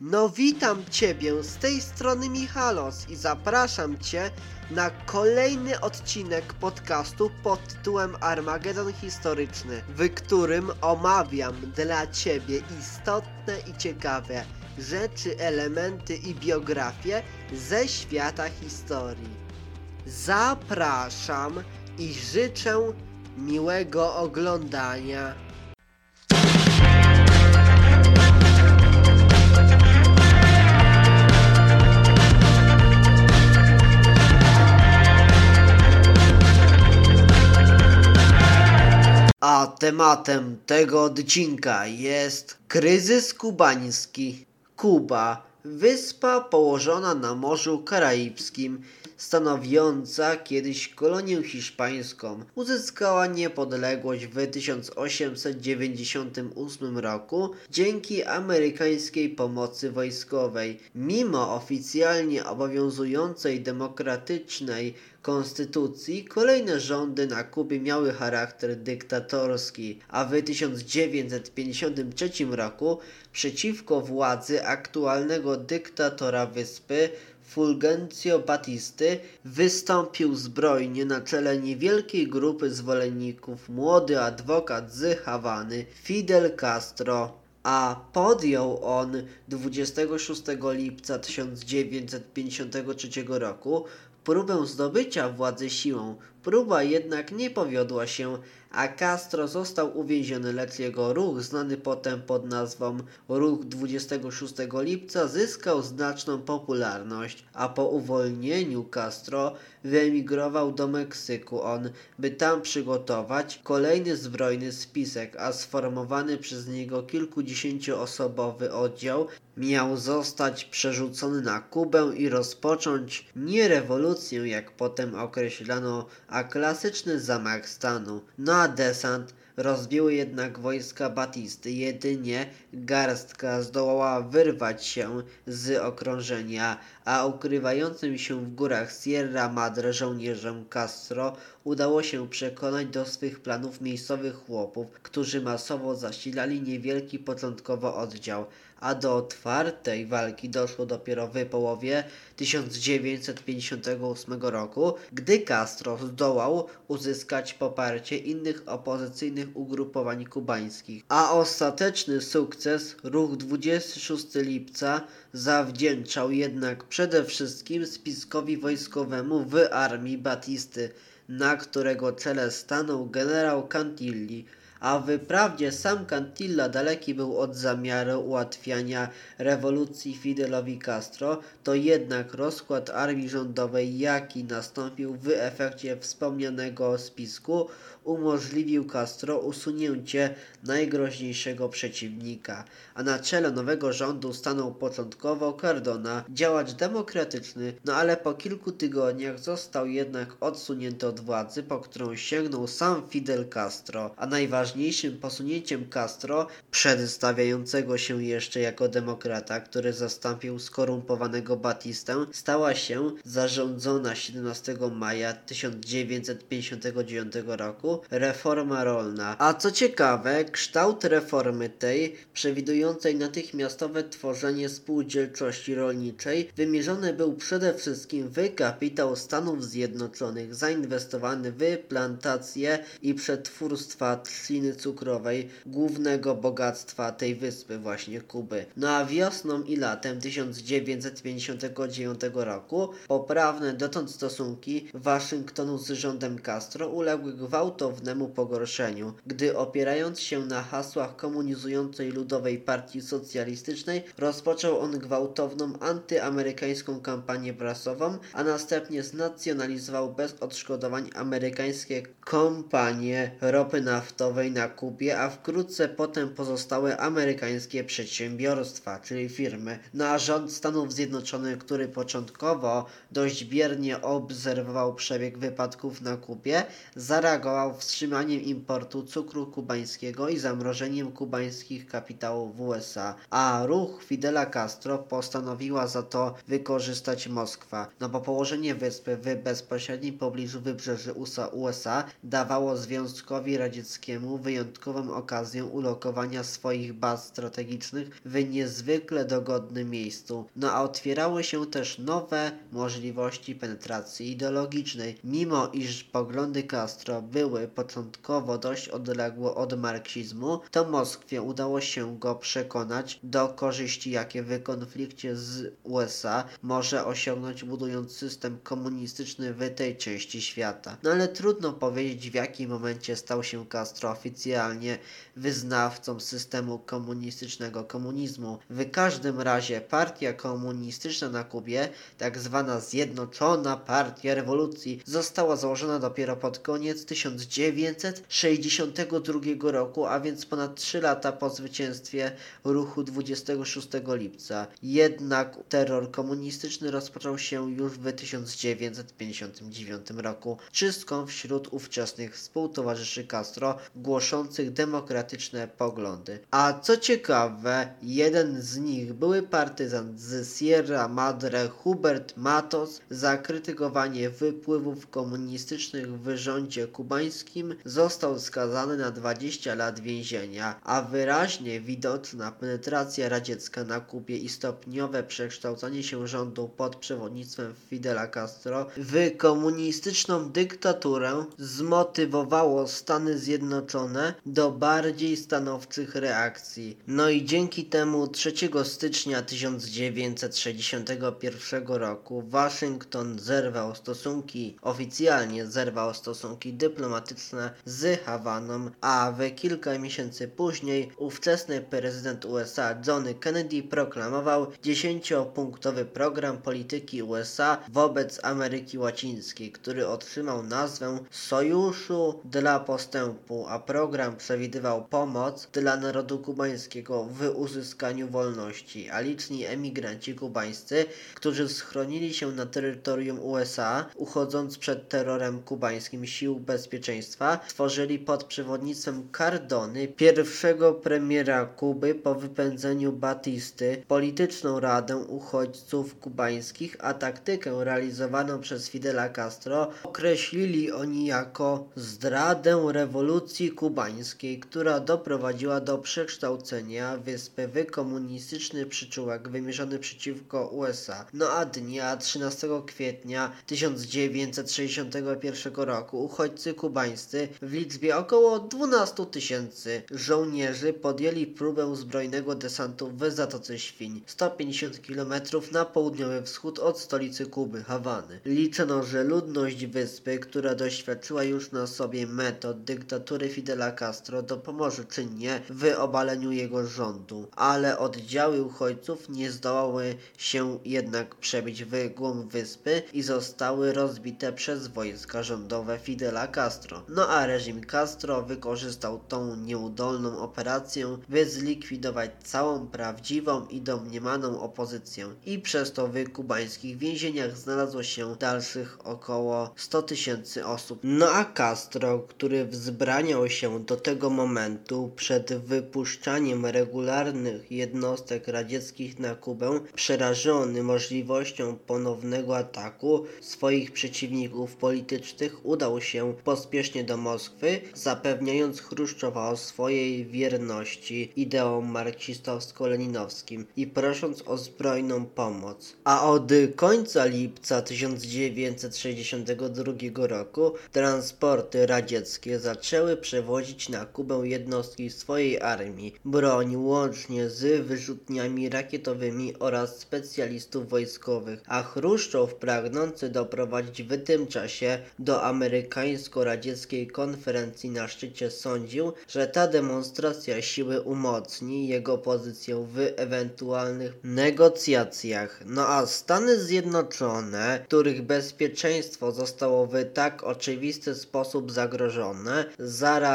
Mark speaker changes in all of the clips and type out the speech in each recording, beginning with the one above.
Speaker 1: No witam Ciebie, z tej strony Michalos i zapraszam Cię na kolejny odcinek podcastu pod tytułem Armagedon Historyczny, w którym omawiam dla Ciebie istotne i ciekawe rzeczy, elementy i biografie ze świata historii. Zapraszam i życzę miłego oglądania. A tematem tego odcinka jest kryzys kubański. Kuba, wyspa położona na Morzu Karaibskim, stanowiąca kiedyś kolonię hiszpańską, uzyskała niepodległość w 1898 roku dzięki amerykańskiej pomocy wojskowej. Mimo oficjalnie obowiązującej demokratycznej konstytucji, kolejne rządy na Kubie miały charakter dyktatorski, a w 1953 roku przeciwko władzy aktualnego dyktatora wyspy Fulgencio Batisty wystąpił zbrojnie na czele niewielkiej grupy zwolenników młody adwokat z Hawany Fidel Castro a podjął on 26 lipca 1953 roku próbę zdobycia władzy siłą. Próba jednak nie powiodła się, a Castro został uwięziony, lecz jego ruch, znany potem pod nazwą Ruch 26 lipca, zyskał znaczną popularność, a po uwolnieniu Castro wyemigrował do Meksyku on, by tam przygotować kolejny zbrojny spisek, a sformowany przez niego kilkudziesięcioosobowy oddział miał zostać przerzucony na Kubę i rozpocząć nie rewolucję, jak potem określano, a klasyczny zamach stanu. Na desant rozbiły jednak wojska Batisty. Jedynie garstka zdołała wyrwać się z okrążenia, a ukrywającym się w górach Sierra Madre żołnierzom Castro udało się przekonać do swych planów miejscowych chłopów, którzy masowo zasilali niewielki początkowo oddział, a do otwartej walki doszło dopiero w połowie 1958 roku, gdy Castro zdołał uzyskać poparcie innych opozycyjnych ugrupowań kubańskich, a ostateczny sukces ruch 26 lipca zawdzięczał jednak przede wszystkim spiskowi wojskowemu w armii Batisty, na którego czele stanął generał Cantilli, a wyprawdzie sam Cantilla daleki był od zamiaru ułatwiania rewolucji Fidelowi Castro, to jednak rozkład armii rządowej, jaki nastąpił w efekcie wspomnianego spisku, umożliwił Castro usunięcie najgroźniejszego przeciwnika, a na czele nowego rządu stanął początkowo Cardona, działacz demokratyczny, no ale po kilku tygodniach został jednak odsunięty od władzy, po którą sięgnął sam Fidel Castro, a najważniejszym posunięciem Castro, przedstawiającego się jeszcze jako demokrata, który zastąpił skorumpowanego Batistę, stała się zarządzona 17 maja 1959 roku reforma rolna. A co ciekawe, kształt reformy tej, przewidującej natychmiastowe tworzenie spółdzielczości rolniczej, wymierzony był przede wszystkim w kapitał Stanów Zjednoczonych, zainwestowany w plantacje i przetwórstwa cukrowej, głównego bogactwa tej wyspy, właśnie Kuby. No a wiosną i latem 1959 roku poprawne dotąd stosunki Waszyngtonu z rządem Castro uległy gwałtownemu pogorszeniu, gdy opierając się na hasłach komunizującej Ludowej Partii Socjalistycznej rozpoczął on gwałtowną antyamerykańską kampanię prasową, a następnie znacjonalizował bez odszkodowań amerykańskie kompanie ropy naftowej na Kubie, a wkrótce potem pozostałe amerykańskie przedsiębiorstwa, czyli firmy. Na rząd Stanów Zjednoczonych, który początkowo dość biernie obserwował przebieg wypadków na Kubie, zareagował wstrzymaniem importu cukru kubańskiego i zamrożeniem kubańskich kapitałów w USA, a ruch Fidela Castro postanowiła za to wykorzystać Moskwa, no bo położenie wyspy w bezpośrednim pobliżu wybrzeży USA dawało Związkowi Radzieckiemu wyjątkową okazję ulokowania swoich baz strategicznych w niezwykle dogodnym miejscu. No a otwierały się też nowe możliwości penetracji ideologicznej. Mimo iż poglądy Castro były początkowo dość odległe od marksizmu, to Moskwie udało się go przekonać do korzyści, jakie w konflikcie z USA może osiągnąć budując system komunistyczny w tej części świata. No ale trudno powiedzieć w jakim momencie stał się Castro oficjalnie wyznawcą systemu komunistycznego komunizmu. W każdym razie partia komunistyczna na Kubie, tak zwana Zjednoczona Partia Rewolucji, została założona dopiero pod koniec 1962 roku, a więc ponad 3 lata po zwycięstwie ruchu 26 lipca. Jednak terror komunistyczny rozpoczął się już w 1959 roku czystką wśród ówczesnych współtowarzyszy Castro głoszących demokratyczne poglądy. A co ciekawe, jeden z nich, były partyzant z Sierra Madre Hubert Matos, za krytykowanie wypływów komunistycznych w rządzie kubańskim został skazany na 20 lat więzienia, a wyraźnie widoczna penetracja radziecka na Kubie i stopniowe przekształcanie się rządu pod przewodnictwem Fidela Castro w komunistyczną dyktaturę zmotywowało Stany Zjednoczone do bardziej stanowczych reakcji. No i dzięki temu 3 stycznia 1961 roku Waszyngton zerwał stosunki, oficjalnie zerwał stosunki dyplomatyczne z Hawaną, a w kilka miesięcy później ówczesny prezydent USA Johnny Kennedy proklamował 10-punktowy program polityki USA wobec Ameryki Łacińskiej, który otrzymał nazwę Sojuszu dla Postępu, a program przewidywał pomoc dla narodu kubańskiego w uzyskaniu wolności, a liczni emigranci kubańscy, którzy schronili się na terytorium USA, uchodząc przed terrorem kubańskim sił bezpieczeństwa, stworzyli pod przewodnictwem Cardony, pierwszego premiera Kuby po wypędzeniu Batisty, polityczną radę uchodźców kubańskich, a taktykę realizowaną przez Fidela Castro określili oni jako zdradę rewolucji kubańskiej, która doprowadziła do przekształcenia wyspy w komunistyczny przyczółek wymierzony przeciwko USA. No a dnia 13 kwietnia 1961 roku uchodźcy kubańscy w liczbie około 12 tysięcy żołnierzy podjęli próbę zbrojnego desantu w Zatoce Świń, 150 km na południowy wschód od stolicy Kuby, Hawany. Liczono, że ludność wyspy, która doświadczyła już na sobie metod dyktatury Fidela Castro, dopomoże czynnie w obaleniu jego rządu, ale oddziały uchodźców nie zdołały się jednak przebić w głąb wyspy i zostały rozbite przez wojska rządowe Fidela Castro. No a reżim Castro wykorzystał tą nieudolną operację, by zlikwidować całą prawdziwą i domniemaną opozycję i przez to w kubańskich więzieniach znalazło się dalszych około 100 tysięcy osób. No a Castro, który wzbraniał się do tego momentu przed wypuszczaniem regularnych jednostek radzieckich na Kubę, przerażony możliwością ponownego ataku swoich przeciwników politycznych, udał się pospiesznie do Moskwy, zapewniając Chruszczowa o swojej wierności ideom marksistowsko-leninowskim i prosząc o zbrojną pomoc. A od końca lipca 1962 roku transporty radzieckie zaczęły przewozić na Kubę jednostki swojej armii, broń łącznie z wyrzutniami rakietowymi oraz specjalistów wojskowych, a Chruszczow pragnący doprowadzić w tym czasie do amerykańsko-radzieckiej konferencji na szczycie sądził, że ta demonstracja siły umocni jego pozycję w ewentualnych negocjacjach. No a Stany Zjednoczone, których bezpieczeństwo zostało w tak oczywisty sposób zagrożone,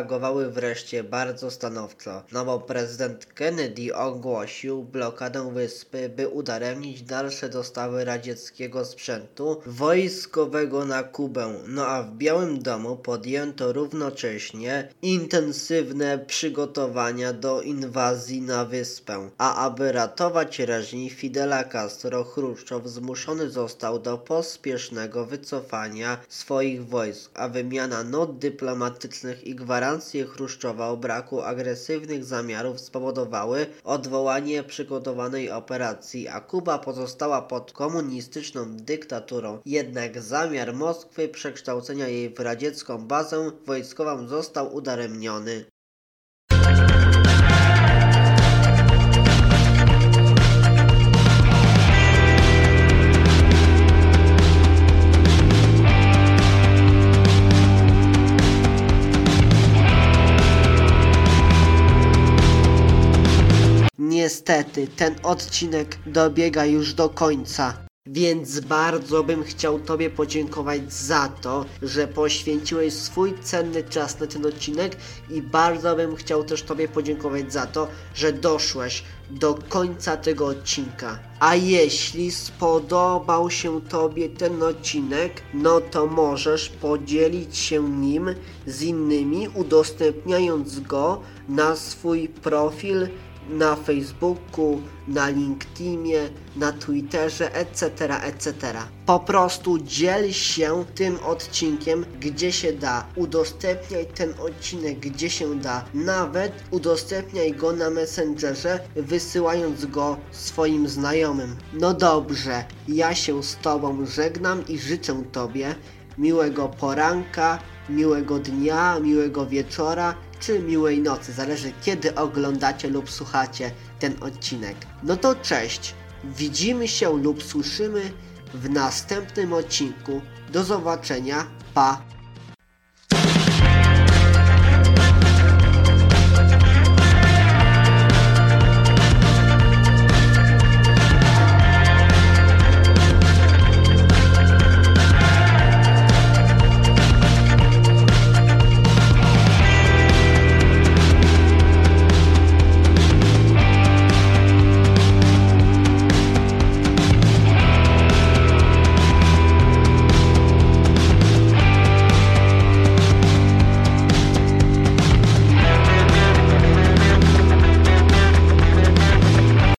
Speaker 1: zareagowały wreszcie bardzo stanowczo. No bo prezydent Kennedy ogłosił blokadę wyspy, by udaremnić dalsze dostawy radzieckiego sprzętu wojskowego na Kubę. No a w Białym Domu podjęto równocześnie intensywne przygotowania do inwazji na wyspę. A aby ratować reżim Fidela Castro, Chruszczow zmuszony został do pospiesznego wycofania swoich wojsk, a wymiana not dyplomatycznych i gwarancji gwarancje Chruszczowa o braku agresywnych zamiarów spowodowały odwołanie przygotowanej operacji, a Kuba pozostała pod komunistyczną dyktaturą. Jednak zamiar Moskwy przekształcenia jej w radziecką bazę wojskową został udaremniony. Niestety, ten odcinek dobiega już do końca. Więc bardzo bym chciał Tobie podziękować za to, że poświęciłeś swój cenny czas na ten odcinek i bardzo bym chciał też Tobie podziękować za to, że doszłeś do końca tego odcinka. A jeśli spodobał się Tobie ten odcinek, no to możesz podzielić się nim z innymi, udostępniając go na swój profil na Facebooku, na LinkedInie, na Twitterze, etc., etc. Po prostu dziel się tym odcinkiem, gdzie się da. Udostępniaj ten odcinek, gdzie się da. Nawet udostępniaj go na Messengerze, wysyłając go swoim znajomym. No dobrze, ja się z Tobą żegnam i życzę Tobie miłego poranka, miłego dnia, miłego wieczora czy miłej nocy, zależy kiedy oglądacie lub słuchacie ten odcinek. No to cześć, widzimy się lub słyszymy w następnym odcinku. Do zobaczenia, pa!